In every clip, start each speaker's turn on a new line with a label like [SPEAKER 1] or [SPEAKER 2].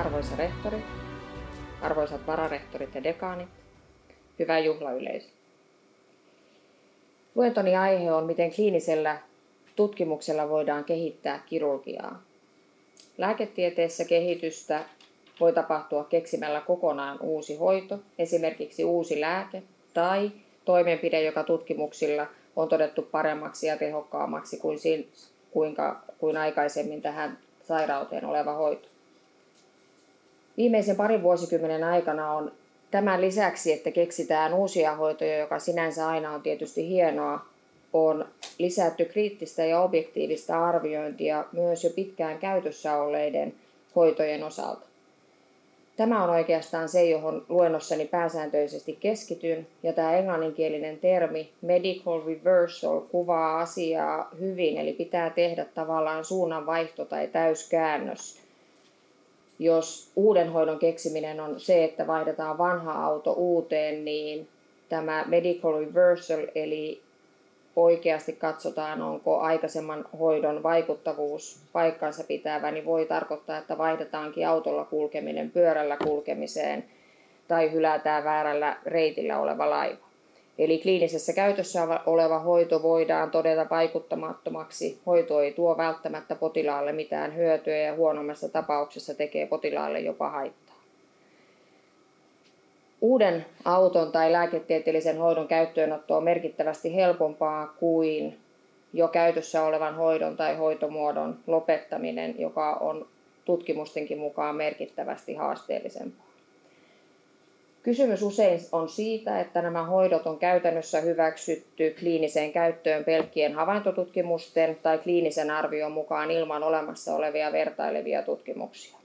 [SPEAKER 1] arvoisa rehtori, arvoisat vararehtorit ja dekaanit, hyvä juhlayleisö. Luentoni aihe on, miten kliinisellä tutkimuksella voidaan kehittää kirurgiaa. Lääketieteessä kehitystä voi tapahtua keksimällä kokonaan uusi hoito, esimerkiksi uusi lääke tai toimenpide, joka tutkimuksilla on todettu paremmaksi ja tehokkaammaksi kuin, kuinka, kuin aikaisemmin tähän sairauteen oleva hoito. Viimeisen parin vuosikymmenen aikana on tämän lisäksi, että keksitään uusia hoitoja, joka sinänsä aina on tietysti hienoa, on lisätty kriittistä ja objektiivista arviointia myös jo pitkään käytössä olleiden hoitojen osalta. Tämä on oikeastaan se, johon luennossani pääsääntöisesti keskityn, ja tämä englanninkielinen termi medical reversal kuvaa asiaa hyvin, eli pitää tehdä tavallaan suunnanvaihto tai täyskäännös. Jos uuden hoidon keksiminen on se, että vaihdetaan vanha auto uuteen, niin tämä medical reversal, eli oikeasti katsotaan, onko aikaisemman hoidon vaikuttavuus paikkansa pitävä, niin voi tarkoittaa, että vaihdetaankin autolla kulkeminen pyörällä kulkemiseen tai hylätään väärällä reitillä oleva laiva. Eli kliinisessä käytössä oleva hoito voidaan todeta vaikuttamattomaksi. Hoito ei tuo välttämättä potilaalle mitään hyötyä ja huonommassa tapauksessa tekee potilaalle jopa haittaa. Uuden auton tai lääketieteellisen hoidon käyttöönotto on merkittävästi helpompaa kuin jo käytössä olevan hoidon tai hoitomuodon lopettaminen, joka on tutkimustenkin mukaan merkittävästi haasteellisempaa. Kysymys usein on siitä, että nämä hoidot on käytännössä hyväksytty kliiniseen käyttöön pelkkien havaintotutkimusten tai kliinisen arvion mukaan ilman olemassa olevia vertailevia tutkimuksia.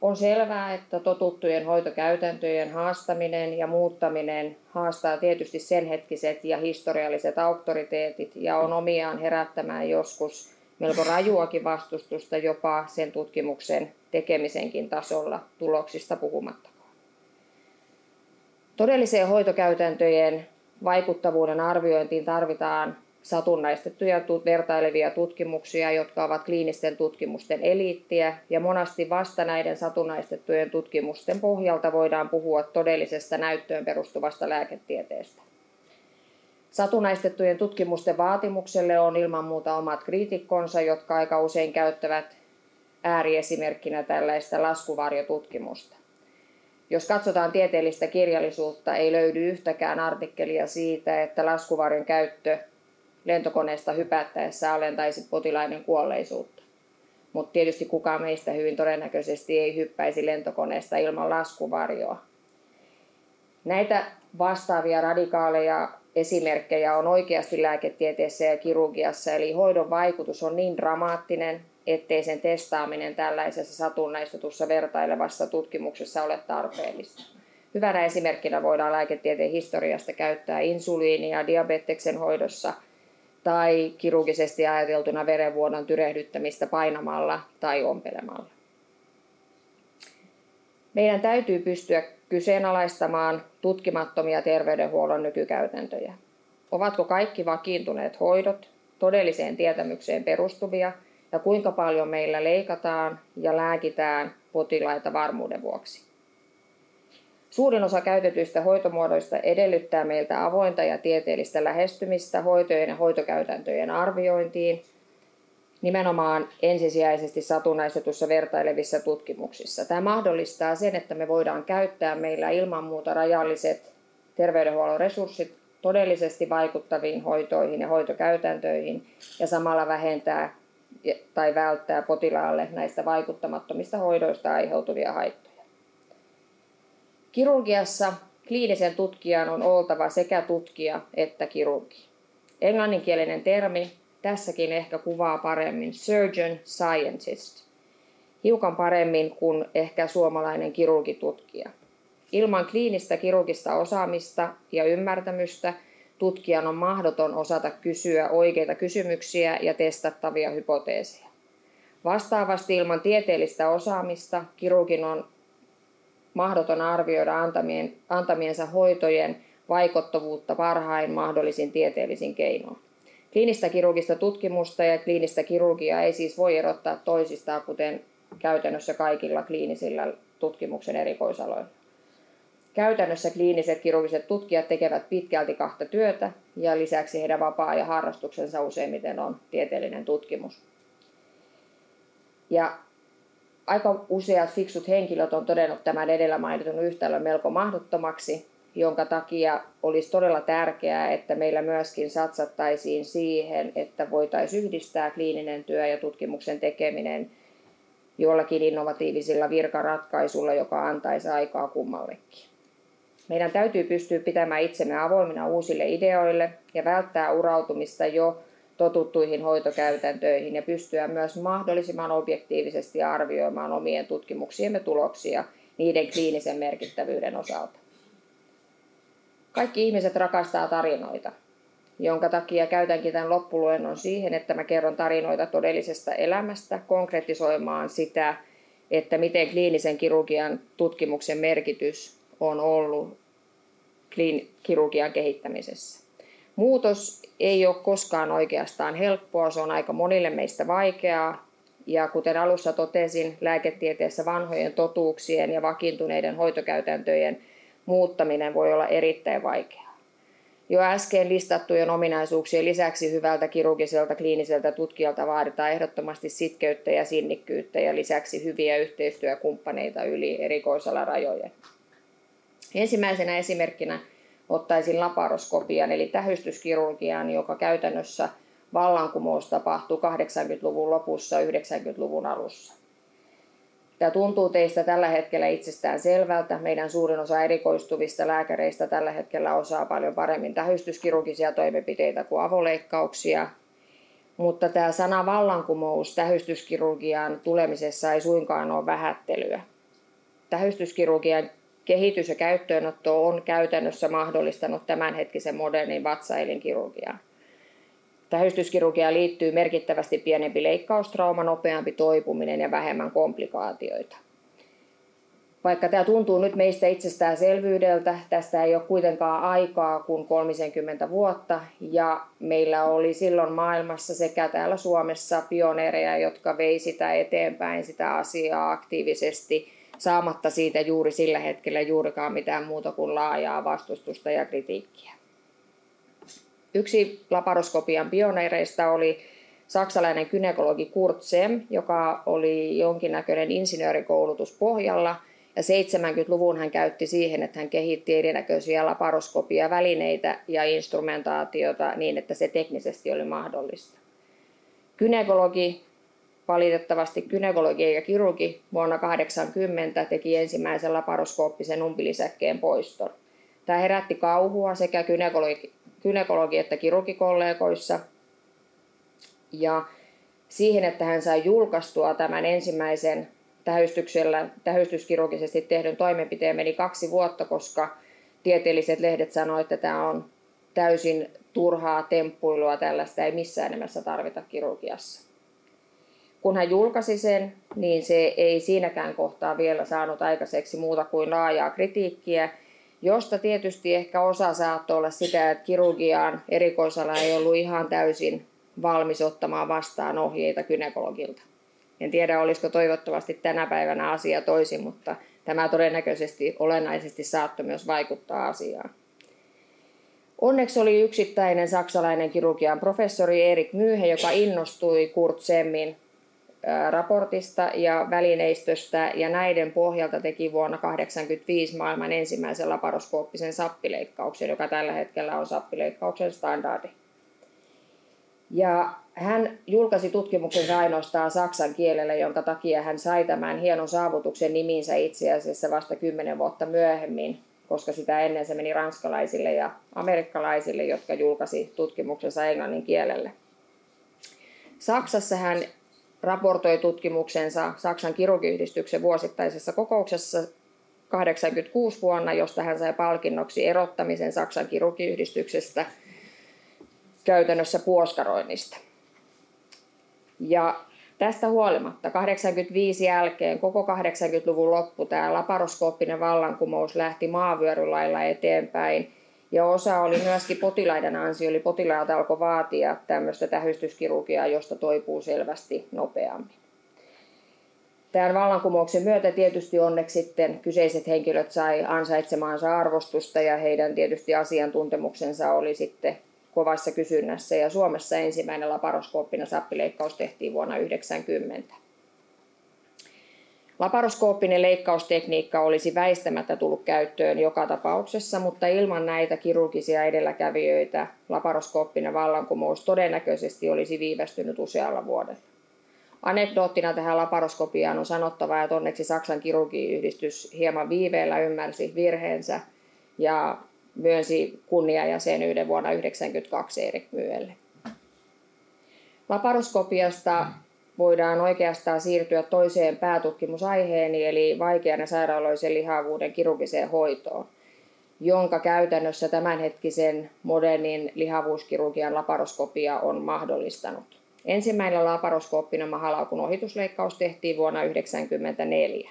[SPEAKER 1] On selvää, että totuttujen hoitokäytäntöjen haastaminen ja muuttaminen haastaa tietysti sen hetkiset ja historialliset auktoriteetit ja on omiaan herättämään joskus melko rajuakin vastustusta jopa sen tutkimuksen tekemisenkin tasolla tuloksista puhumattakaan. Todelliseen hoitokäytäntöjen vaikuttavuuden arviointiin tarvitaan satunnaistettuja vertailevia tutkimuksia, jotka ovat kliinisten tutkimusten eliittiä, ja monasti vasta näiden satunnaistettujen tutkimusten pohjalta voidaan puhua todellisesta näyttöön perustuvasta lääketieteestä. Satunnaistettujen tutkimusten vaatimukselle on ilman muuta omat kriitikkonsa, jotka aika usein käyttävät ääriesimerkkinä tällaista laskuvarjotutkimusta. Jos katsotaan tieteellistä kirjallisuutta, ei löydy yhtäkään artikkelia siitä, että laskuvarjon käyttö lentokoneesta hypättäessä alentaisi potilaiden kuolleisuutta. Mutta tietysti kukaan meistä hyvin todennäköisesti ei hyppäisi lentokoneesta ilman laskuvarjoa. Näitä vastaavia radikaaleja esimerkkejä on oikeasti lääketieteessä ja kirurgiassa, eli hoidon vaikutus on niin dramaattinen, ettei sen testaaminen tällaisessa satunnaistetussa vertailevassa tutkimuksessa ole tarpeellista. Hyvänä esimerkkinä voidaan lääketieteen historiasta käyttää insuliinia diabeteksen hoidossa – tai kirurgisesti ajateltuna verenvuodon tyrehdyttämistä painamalla tai ompelemalla. Meidän täytyy pystyä kyseenalaistamaan tutkimattomia terveydenhuollon nykykäytäntöjä. Ovatko kaikki vakiintuneet hoidot todelliseen tietämykseen perustuvia ja kuinka paljon meillä leikataan ja lääkitään potilaita varmuuden vuoksi? Suurin osa käytetyistä hoitomuodoista edellyttää meiltä avointa ja tieteellistä lähestymistä hoitojen ja hoitokäytäntöjen arviointiin, nimenomaan ensisijaisesti satunnaistetussa vertailevissa tutkimuksissa. Tämä mahdollistaa sen, että me voidaan käyttää meillä ilman muuta rajalliset terveydenhuollon resurssit todellisesti vaikuttaviin hoitoihin ja hoitokäytäntöihin ja samalla vähentää tai välttää potilaalle näistä vaikuttamattomista hoidoista aiheutuvia haittoja. Kirurgiassa kliinisen tutkijan on oltava sekä tutkija että kirurgi. Englanninkielinen termi tässäkin ehkä kuvaa paremmin surgeon scientist. Hiukan paremmin kuin ehkä suomalainen kirurgitutkija. Ilman kliinistä kirurgista osaamista ja ymmärtämystä tutkijan on mahdoton osata kysyä oikeita kysymyksiä ja testattavia hypoteeseja. Vastaavasti ilman tieteellistä osaamista kirurgin on mahdoton arvioida antamien, antamiensa hoitojen vaikuttavuutta parhain mahdollisin tieteellisin keinoin. Kliinistä kirurgista tutkimusta ja kliinistä kirurgiaa ei siis voi erottaa toisistaan, kuten käytännössä kaikilla kliinisillä tutkimuksen erikoisaloilla. Käytännössä kliiniset kirurgiset tutkijat tekevät pitkälti kahta työtä ja lisäksi heidän vapaa- ja harrastuksensa useimmiten on tieteellinen tutkimus. Ja aika useat fiksut henkilöt on todennut tämän edellä mainitun yhtälön melko mahdottomaksi, jonka takia olisi todella tärkeää, että meillä myöskin satsattaisiin siihen, että voitaisiin yhdistää kliininen työ ja tutkimuksen tekeminen jollakin innovatiivisilla virkaratkaisulla, joka antaisi aikaa kummallekin. Meidän täytyy pystyä pitämään itsemme avoimina uusille ideoille ja välttää urautumista jo totuttuihin hoitokäytäntöihin ja pystyä myös mahdollisimman objektiivisesti arvioimaan omien tutkimuksiemme tuloksia niiden kliinisen merkittävyyden osalta. Kaikki ihmiset rakastaa tarinoita, jonka takia käytänkin tämän loppuluennon siihen, että mä kerron tarinoita todellisesta elämästä konkretisoimaan sitä, että miten kliinisen kirurgian tutkimuksen merkitys on ollut kirurgian kehittämisessä. Muutos ei ole koskaan oikeastaan helppoa, se on aika monille meistä vaikeaa. Ja kuten alussa totesin, lääketieteessä vanhojen totuuksien ja vakiintuneiden hoitokäytäntöjen muuttaminen voi olla erittäin vaikeaa. Jo äsken listattujen ominaisuuksien lisäksi hyvältä kirurgiselta kliiniseltä tutkijalta vaaditaan ehdottomasti sitkeyttä ja sinnikkyyttä ja lisäksi hyviä yhteistyökumppaneita yli erikoisalarajojen. Ensimmäisenä esimerkkinä ottaisin laparoskopian eli tähystyskirurgian, joka käytännössä vallankumous tapahtui 80-luvun lopussa 90-luvun alussa. Tämä tuntuu teistä tällä hetkellä itsestään selvältä. Meidän suurin osa erikoistuvista lääkäreistä tällä hetkellä osaa paljon paremmin tähystyskirurgisia toimenpiteitä kuin avoleikkauksia. Mutta tämä sana vallankumous tähystyskirurgian tulemisessa ei suinkaan ole vähättelyä. Tähystyskirurgian kehitys ja käyttöönotto on käytännössä mahdollistanut tämänhetkisen modernin vatsaelinkirurgian. Tähystyskirurgiaan liittyy merkittävästi pienempi leikkaustrauma, nopeampi toipuminen ja vähemmän komplikaatioita. Vaikka tämä tuntuu nyt meistä itsestäänselvyydeltä, tästä ei ole kuitenkaan aikaa kuin 30 vuotta ja meillä oli silloin maailmassa sekä täällä Suomessa pioneereja, jotka vei sitä eteenpäin, sitä asiaa aktiivisesti – saamatta siitä juuri sillä hetkellä juurikaan mitään muuta kuin laajaa vastustusta ja kritiikkiä. Yksi laparoskopian pioneereista oli saksalainen kynekologi Kurt Sem, joka oli jonkinnäköinen insinöörikoulutus pohjalla. Ja 70-luvun hän käytti siihen, että hän kehitti erinäköisiä laparoskopia välineitä ja instrumentaatiota niin, että se teknisesti oli mahdollista. Kynekologi Valitettavasti kynekologi ja kirurgi vuonna 80 teki ensimmäisen laparoskooppisen umpilisäkkeen poiston. Tämä herätti kauhua sekä kynekologi, kynekologi- että kirurgikollegoissa. Ja siihen, että hän sai julkaistua tämän ensimmäisen tähystyksellä, tähystyskirurgisesti tehdyn toimenpiteen meni kaksi vuotta, koska tieteelliset lehdet sanoivat, että tämä on täysin turhaa temppuilua, tällaista ei missään nimessä tarvita kirurgiassa kun hän julkaisi sen, niin se ei siinäkään kohtaa vielä saanut aikaiseksi muuta kuin laajaa kritiikkiä, josta tietysti ehkä osa saattoi olla sitä, että kirurgiaan erikoisala ei ollut ihan täysin valmis ottamaan vastaan ohjeita kynekologilta. En tiedä, olisiko toivottavasti tänä päivänä asia toisin, mutta tämä todennäköisesti olennaisesti saattoi myös vaikuttaa asiaan. Onneksi oli yksittäinen saksalainen kirurgian professori Erik Myyhe, joka innostui Kurt Semmin raportista ja välineistöstä ja näiden pohjalta teki vuonna 1985 maailman ensimmäisen laparoskooppisen sappileikkauksen, joka tällä hetkellä on sappileikkauksen standardi. Ja hän julkaisi tutkimuksensa ainoastaan saksan kielellä, jonka takia hän sai tämän hienon saavutuksen niminsä itse asiassa vasta kymmenen vuotta myöhemmin, koska sitä ennen se meni ranskalaisille ja amerikkalaisille, jotka julkaisi tutkimuksensa englannin kielelle. Saksassa hän raportoi tutkimuksensa Saksan kirurgiyhdistyksen vuosittaisessa kokouksessa 86 vuonna, josta hän sai palkinnoksi erottamisen Saksan kirurgiyhdistyksestä käytännössä puoskaroinnista. Ja tästä huolimatta 85 jälkeen koko 80-luvun loppu tämä laparoskooppinen vallankumous lähti maavyörylailla eteenpäin – ja osa oli myöskin potilaiden ansio, eli potilaat alkoi vaatia tämmöistä tähystyskirurgiaa, josta toipuu selvästi nopeammin. Tämän vallankumouksen myötä tietysti onneksi sitten kyseiset henkilöt sai ansaitsemaansa arvostusta ja heidän tietysti asiantuntemuksensa oli sitten kovassa kysynnässä ja Suomessa ensimmäinen laparoskooppinen sappileikkaus tehtiin vuonna 1990. Laparoskooppinen leikkaustekniikka olisi väistämättä tullut käyttöön joka tapauksessa, mutta ilman näitä kirurgisia edelläkävijöitä laparoskooppinen vallankumous todennäköisesti olisi viivästynyt usealla vuodella. Anekdoottina tähän laparoskopiaan on sanottava, että onneksi Saksan kirurgiyhdistys hieman viiveellä ymmärsi virheensä ja myönsi kunniajäsenyyden vuonna 1992 Erik Myelle. Laparoskopiasta voidaan oikeastaan siirtyä toiseen päätutkimusaiheeni, eli vaikean ja sairaaloisen lihavuuden kirurgiseen hoitoon, jonka käytännössä tämänhetkisen modernin lihavuuskirurgian laparoskopia on mahdollistanut. Ensimmäinen laparoskooppinen mahalaukun ohitusleikkaus tehtiin vuonna 1994.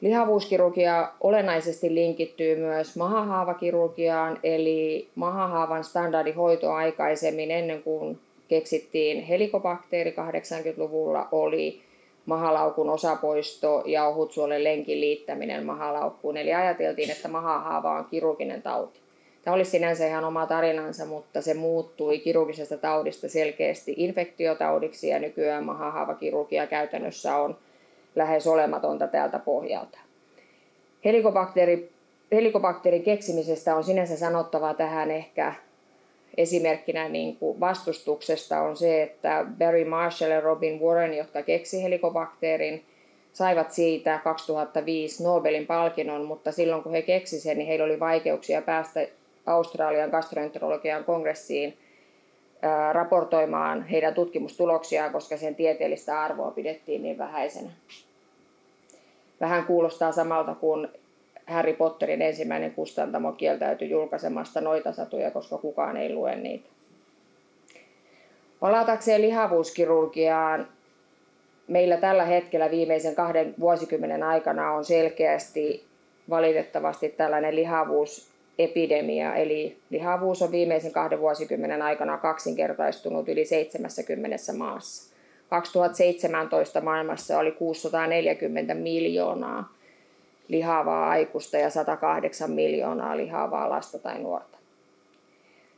[SPEAKER 1] Lihavuuskirurgia olennaisesti linkittyy myös mahahaavakirurgiaan, eli mahahaavan standardihoito aikaisemmin ennen kuin keksittiin helikobakteeri 80-luvulla oli mahalaukun osapoisto ja ohutsuolen lenkin liittäminen mahalaukkuun. Eli ajateltiin, että mahahaava on kirurginen tauti. Tämä oli sinänsä ihan oma tarinansa, mutta se muuttui kirurgisesta taudista selkeästi infektiotaudiksi ja nykyään mahahaavakirurgia käytännössä on lähes olematonta tältä pohjalta. Helikobakteeri, helikobakteerin keksimisestä on sinänsä sanottava tähän ehkä esimerkkinä niin kuin vastustuksesta on se, että Barry Marshall ja Robin Warren, jotka keksi helikobakteerin, saivat siitä 2005 Nobelin palkinnon, mutta silloin kun he keksivät sen, niin heillä oli vaikeuksia päästä Australian gastroenterologian kongressiin raportoimaan heidän tutkimustuloksiaan, koska sen tieteellistä arvoa pidettiin niin vähäisenä. Vähän kuulostaa samalta kuin Harry Potterin ensimmäinen kustantamo kieltäytyi julkaisemasta noita satuja, koska kukaan ei lue niitä. Palatakseen lihavuuskirurgiaan, meillä tällä hetkellä viimeisen kahden vuosikymmenen aikana on selkeästi valitettavasti tällainen lihavuusepidemia, eli lihavuus on viimeisen kahden vuosikymmenen aikana kaksinkertaistunut yli 70 maassa. 2017 maailmassa oli 640 miljoonaa lihavaa aikuista ja 108 miljoonaa lihavaa lasta tai nuorta.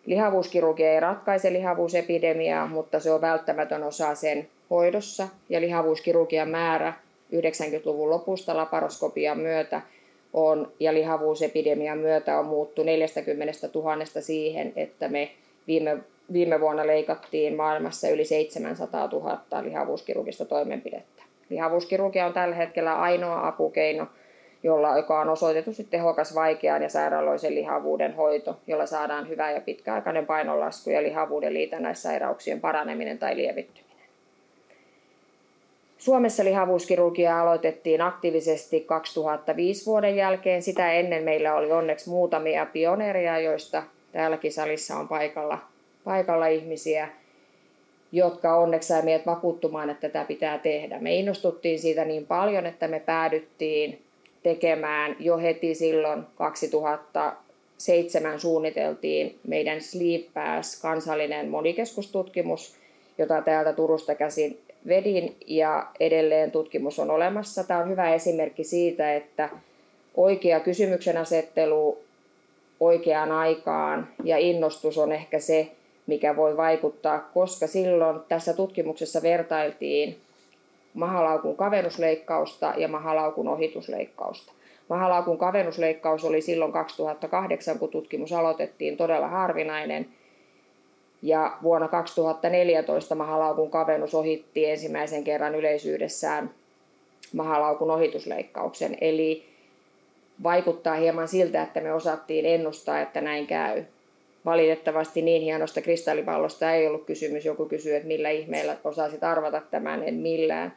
[SPEAKER 1] Lihavuuskirurgia ei ratkaise lihavuusepidemiaa, mutta se on välttämätön osa sen hoidossa ja lihavuuskirurgian määrä 90-luvun lopusta laparoskopian myötä on ja lihavuusepidemian myötä on muuttu 40 000 siihen, että me viime, viime vuonna leikattiin maailmassa yli 700 000 lihavuuskirurgista toimenpidettä. Lihavuuskirurgia on tällä hetkellä ainoa apukeino jolla, joka on osoitetusti tehokas vaikean ja sairaaloisen lihavuuden hoito, jolla saadaan hyvä ja pitkäaikainen painonlasku ja lihavuuden liitännäissairauksien paraneminen tai lievittyminen. Suomessa lihavuuskirurgia aloitettiin aktiivisesti 2005 vuoden jälkeen. Sitä ennen meillä oli onneksi muutamia pioneereja, joista täälläkin salissa on paikalla, paikalla ihmisiä, jotka onneksi sai meidät vakuuttumaan, että tätä pitää tehdä. Me innostuttiin siitä niin paljon, että me päädyttiin tekemään jo heti silloin 2007 suunniteltiin meidän Sleep Pass kansallinen monikeskustutkimus, jota täältä Turusta käsin vedin ja edelleen tutkimus on olemassa. Tämä on hyvä esimerkki siitä, että oikea kysymyksen asettelu oikeaan aikaan ja innostus on ehkä se, mikä voi vaikuttaa, koska silloin tässä tutkimuksessa vertailtiin mahalaukun kavennusleikkausta ja mahalaukun ohitusleikkausta. Mahalaukun kavennusleikkaus oli silloin 2008, kun tutkimus aloitettiin, todella harvinainen. Ja vuonna 2014 mahalaukun kavennus ohitti ensimmäisen kerran yleisyydessään mahalaukun ohitusleikkauksen. Eli vaikuttaa hieman siltä, että me osattiin ennustaa, että näin käy. Valitettavasti niin hienosta kristallipallosta ei ollut kysymys. Joku kysyi, että millä ihmeellä osasit arvata tämän, en millään.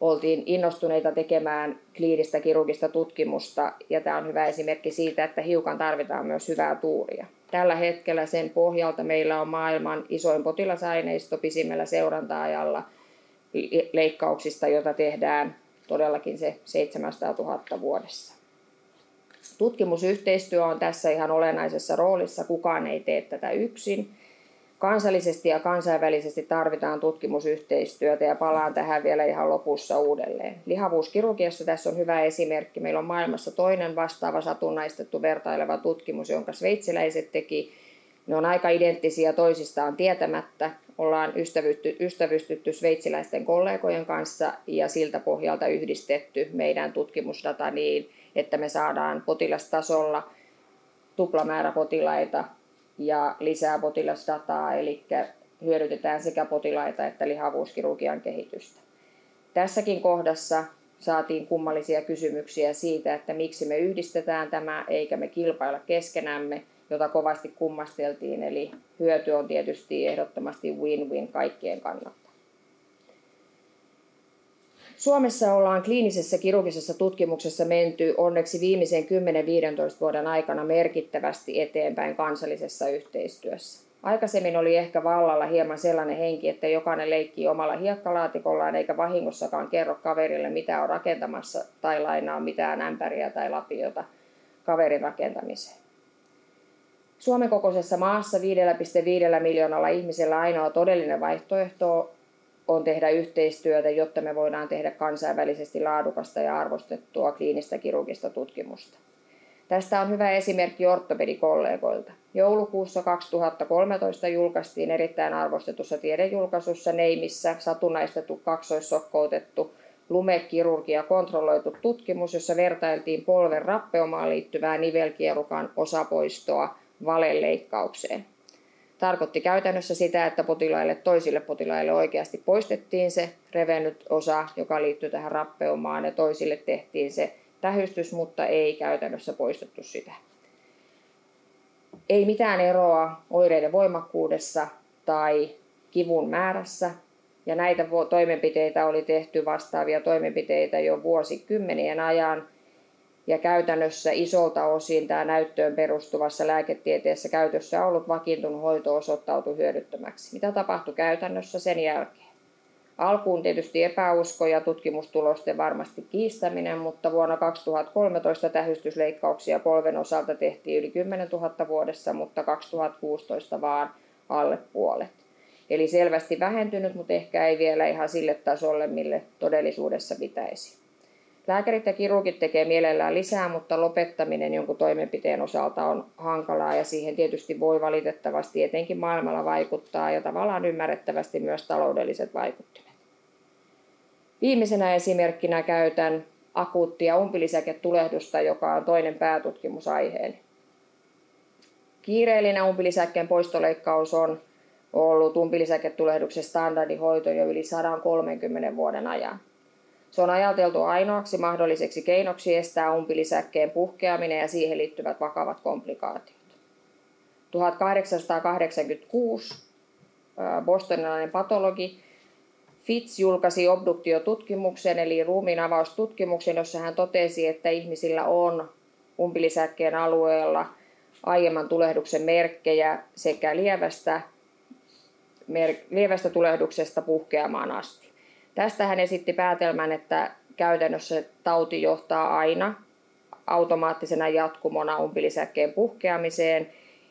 [SPEAKER 1] Oltiin innostuneita tekemään kliinistä kirurgista tutkimusta ja tämä on hyvä esimerkki siitä, että hiukan tarvitaan myös hyvää tuuria. Tällä hetkellä sen pohjalta meillä on maailman isoin potilasaineisto pisimmällä seuranta-ajalla leikkauksista, jota tehdään todellakin se 700 000 vuodessa. Tutkimusyhteistyö on tässä ihan olennaisessa roolissa. Kukaan ei tee tätä yksin. Kansallisesti ja kansainvälisesti tarvitaan tutkimusyhteistyötä ja palaan tähän vielä ihan lopussa uudelleen. Lihavuuskirurgiassa tässä on hyvä esimerkki. Meillä on maailmassa toinen vastaava satunnaistettu vertaileva tutkimus, jonka sveitsiläiset teki. Ne on aika identtisiä toisistaan tietämättä. Ollaan ystävystytty sveitsiläisten kollegojen kanssa ja siltä pohjalta yhdistetty meidän tutkimusdata niin, että me saadaan potilastasolla tuplamäärä potilaita ja lisää potilasdataa, eli hyödytetään sekä potilaita että lihavuuskirurgian kehitystä. Tässäkin kohdassa saatiin kummallisia kysymyksiä siitä, että miksi me yhdistetään tämä eikä me kilpailla keskenämme, jota kovasti kummasteltiin. Eli hyöty on tietysti ehdottomasti win-win kaikkien kannalta. Suomessa ollaan kliinisessä kirurgisessa tutkimuksessa menty onneksi viimeisen 10-15 vuoden aikana merkittävästi eteenpäin kansallisessa yhteistyössä. Aikaisemmin oli ehkä vallalla hieman sellainen henki, että jokainen leikkii omalla hiekkalaatikollaan eikä vahingossakaan kerro kaverille, mitä on rakentamassa tai lainaa mitään ämpäriä tai lapiota kaverin rakentamiseen. Suomen kokoisessa maassa 5,5 miljoonalla ihmisellä ainoa todellinen vaihtoehto on tehdä yhteistyötä, jotta me voidaan tehdä kansainvälisesti laadukasta ja arvostettua kliinistä kirurgista tutkimusta. Tästä on hyvä esimerkki ortopedikollegoilta. Joulukuussa 2013 julkaistiin erittäin arvostetussa tiedejulkaisussa Neimissä satunnaistettu kaksoissokkoutettu lumekirurgia kontrolloitu tutkimus, jossa vertailtiin polven rappeumaan liittyvää nivelkierukan osapoistoa valeleikkaukseen tarkoitti käytännössä sitä, että potilaille, toisille potilaille oikeasti poistettiin se revennyt osa, joka liittyy tähän rappeumaan, ja toisille tehtiin se tähystys, mutta ei käytännössä poistettu sitä. Ei mitään eroa oireiden voimakkuudessa tai kivun määrässä, ja näitä toimenpiteitä oli tehty vastaavia toimenpiteitä jo vuosikymmenien ajan, ja käytännössä isolta osin tämä näyttöön perustuvassa lääketieteessä käytössä ollut vakiintunut hoito osoittautui hyödyttömäksi. Mitä tapahtui käytännössä sen jälkeen? Alkuun tietysti epäusko ja tutkimustulosten varmasti kiistäminen, mutta vuonna 2013 tähystysleikkauksia polven osalta tehtiin yli 10 000 vuodessa, mutta 2016 vaan alle puolet. Eli selvästi vähentynyt, mutta ehkä ei vielä ihan sille tasolle, mille todellisuudessa pitäisi. Lääkärit ja kirurgit tekee mielellään lisää, mutta lopettaminen jonkun toimenpiteen osalta on hankalaa ja siihen tietysti voi valitettavasti etenkin maailmalla vaikuttaa ja tavallaan ymmärrettävästi myös taloudelliset vaikuttimet. Viimeisenä esimerkkinä käytän akuuttia umpilisäketulehdusta, joka on toinen päätutkimusaiheeni. Kiireellinen umpilisäkkeen poistoleikkaus on ollut umpilisäketulehduksen standardihoito jo yli 130 vuoden ajan. Se on ajateltu ainoaksi mahdolliseksi keinoksi estää umpilisäkkeen puhkeaminen ja siihen liittyvät vakavat komplikaatiot. 1886 bostonilainen patologi Fitz julkaisi obduktiotutkimuksen eli ruumiin avaustutkimuksen, jossa hän totesi, että ihmisillä on umpilisäkkeen alueella aiemman tulehduksen merkkejä sekä lievästä, mer, lievästä tulehduksesta puhkeamaan asti. Tästä hän esitti päätelmän, että käytännössä tauti johtaa aina automaattisena jatkumona umpilisäkkeen puhkeamiseen.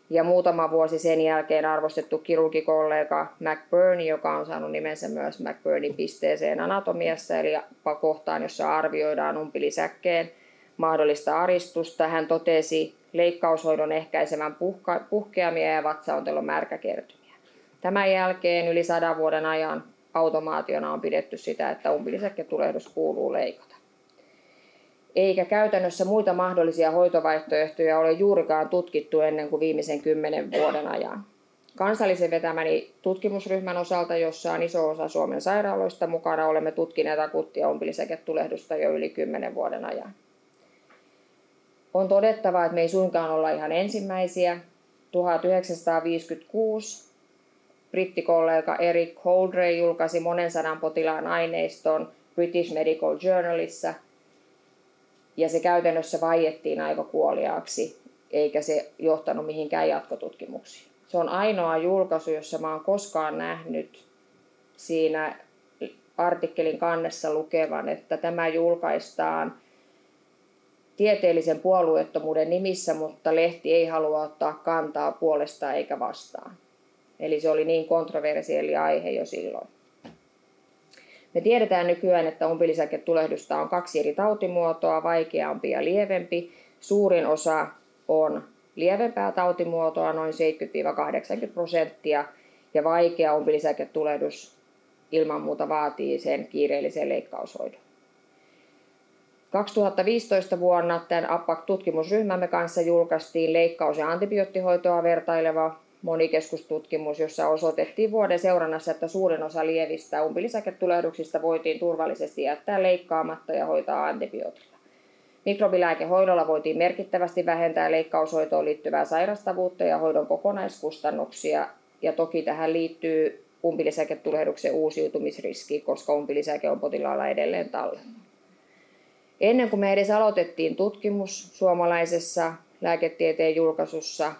[SPEAKER 1] Ja muutama vuosi sen jälkeen arvostettu kirurgikollega McBurney, joka on saanut nimensä myös McBurneyn pisteeseen anatomiassa, eli kohtaan, jossa arvioidaan umpilisäkkeen mahdollista aristusta. Hän totesi leikkaushoidon ehkäisevän puhkeamia ja vatsaontelon märkäkertymiä. Tämän jälkeen yli sadan vuoden ajan automaationa on pidetty sitä, että umbilisäkketulehdus kuuluu leikata. Eikä käytännössä muita mahdollisia hoitovaihtoehtoja ole juurikaan tutkittu ennen kuin viimeisen kymmenen vuoden ajan. Kansallisen vetämäni tutkimusryhmän osalta, jossa on iso osa Suomen sairaaloista mukana, olemme tutkineet akuuttia umbilisäketulehdusta jo yli kymmenen vuoden ajan. On todettava, että me ei suinkaan olla ihan ensimmäisiä. 1956 brittikollega Eric Holdray julkaisi monen sadan potilaan aineiston British Medical Journalissa, ja se käytännössä vaiettiin kuoliaaksi, eikä se johtanut mihinkään jatkotutkimuksiin. Se on ainoa julkaisu, jossa mä oon koskaan nähnyt siinä artikkelin kannessa lukevan, että tämä julkaistaan tieteellisen puolueettomuuden nimissä, mutta lehti ei halua ottaa kantaa puolesta eikä vastaan. Eli se oli niin kontroversielli aihe jo silloin. Me tiedetään nykyään, että umpilisäketulehdusta on kaksi eri tautimuotoa, vaikeampi ja lievempi. Suurin osa on lievempää tautimuotoa, noin 70-80 prosenttia, ja vaikea umpilisäketulehdus ilman muuta vaatii sen kiireellisen leikkaushoidon. 2015 vuonna tämän APPAC-tutkimusryhmämme kanssa julkaistiin leikkaus- ja antibioottihoitoa vertaileva monikeskustutkimus, jossa osoitettiin vuoden seurannassa, että suurin osa lievistä umpilisäketulehduksista voitiin turvallisesti jättää leikkaamatta ja hoitaa antibiootilla. Mikrobilääkehoidolla voitiin merkittävästi vähentää leikkaushoitoon liittyvää sairastavuutta ja hoidon kokonaiskustannuksia, ja toki tähän liittyy umpilisäketulehduksen uusiutumisriski, koska umpilisäke on potilaalla edelleen tallella. Ennen kuin me edes aloitettiin tutkimus suomalaisessa lääketieteen julkaisussa,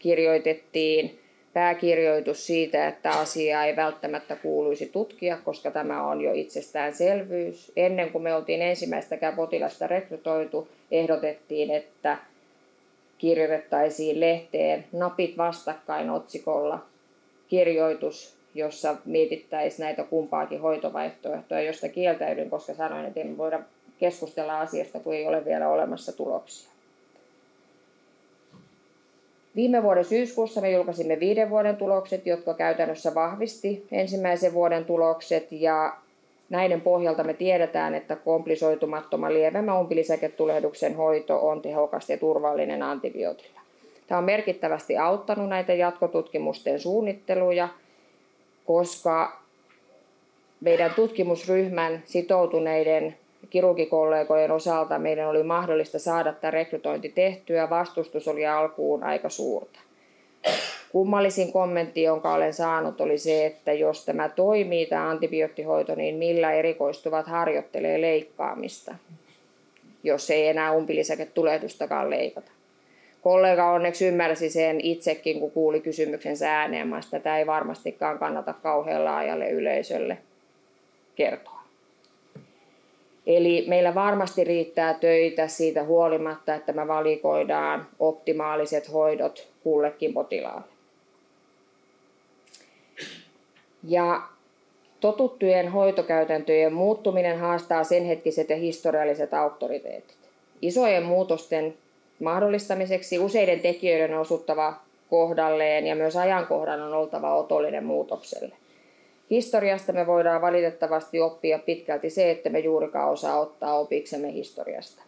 [SPEAKER 1] kirjoitettiin pääkirjoitus siitä, että asiaa ei välttämättä kuuluisi tutkia, koska tämä on jo itsestäänselvyys. Ennen kuin me oltiin ensimmäistäkään potilasta rekrytoitu, ehdotettiin, että kirjoitettaisiin lehteen napit vastakkain otsikolla kirjoitus, jossa mietittäisiin näitä kumpaakin hoitovaihtoehtoa, josta kieltäydyn, koska sanoin, että emme voida keskustella asiasta, kun ei ole vielä olemassa tuloksia. Viime vuoden syyskuussa me julkaisimme viiden vuoden tulokset, jotka käytännössä vahvisti ensimmäisen vuoden tulokset ja näiden pohjalta me tiedetään, että komplisoitumattoman lievemmän umpilisäketulehduksen hoito on tehokas ja turvallinen antibiootilla. Tämä on merkittävästi auttanut näitä jatkotutkimusten suunnitteluja, koska meidän tutkimusryhmän sitoutuneiden kirurgikollegojen osalta meidän oli mahdollista saada tämä rekrytointi tehtyä. Vastustus oli alkuun aika suurta. Kummallisin kommentti, jonka olen saanut, oli se, että jos tämä toimii, tämä antibioottihoito, niin millä erikoistuvat harjoittelee leikkaamista, jos ei enää umpilisäketulehdustakaan leikata. Kollega onneksi ymmärsi sen itsekin, kun kuuli kysymyksen ääneen, tätä ei varmastikaan kannata kauhean laajalle yleisölle kertoa. Eli meillä varmasti riittää töitä siitä huolimatta, että me valikoidaan optimaaliset hoidot kullekin potilaalle. Ja totuttujen hoitokäytäntöjen muuttuminen haastaa sen hetkiset ja historialliset auktoriteetit. Isojen muutosten mahdollistamiseksi useiden tekijöiden on osuttava kohdalleen ja myös ajankohdan on oltava otollinen muutokselle. Historiasta me voidaan valitettavasti oppia pitkälti se, että me juurikaan osaa ottaa opiksemme historiasta.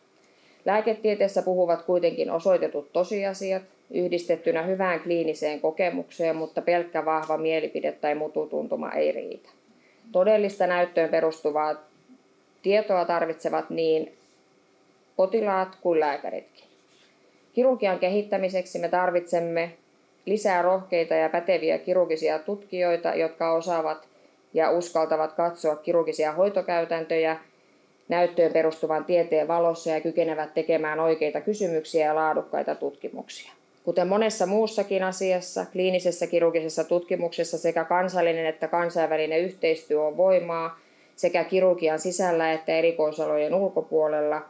[SPEAKER 1] Lääketieteessä puhuvat kuitenkin osoitetut tosiasiat, yhdistettynä hyvään kliiniseen kokemukseen, mutta pelkkä vahva mielipide tai mututuntuma ei riitä. Todellista näyttöön perustuvaa tietoa tarvitsevat niin potilaat kuin lääkäritkin. Kirurgian kehittämiseksi me tarvitsemme lisää rohkeita ja päteviä kirurgisia tutkijoita, jotka osaavat ja uskaltavat katsoa kirurgisia hoitokäytäntöjä näyttöön perustuvan tieteen valossa ja kykenevät tekemään oikeita kysymyksiä ja laadukkaita tutkimuksia. Kuten monessa muussakin asiassa, kliinisessä kirurgisessa tutkimuksessa sekä kansallinen että kansainvälinen yhteistyö on voimaa sekä kirurgian sisällä että erikoisalojen ulkopuolella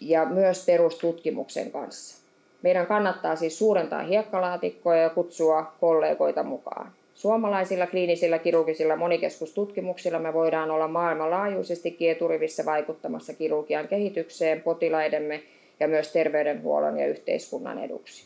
[SPEAKER 1] ja myös perustutkimuksen kanssa. Meidän kannattaa siis suurentaa hiekkalaatikkoja ja kutsua kollegoita mukaan. Suomalaisilla kliinisillä kirurgisilla monikeskustutkimuksilla me voidaan olla maailmanlaajuisesti kieturivissa vaikuttamassa kirurgian kehitykseen, potilaidemme ja myös terveydenhuollon ja yhteiskunnan eduksi.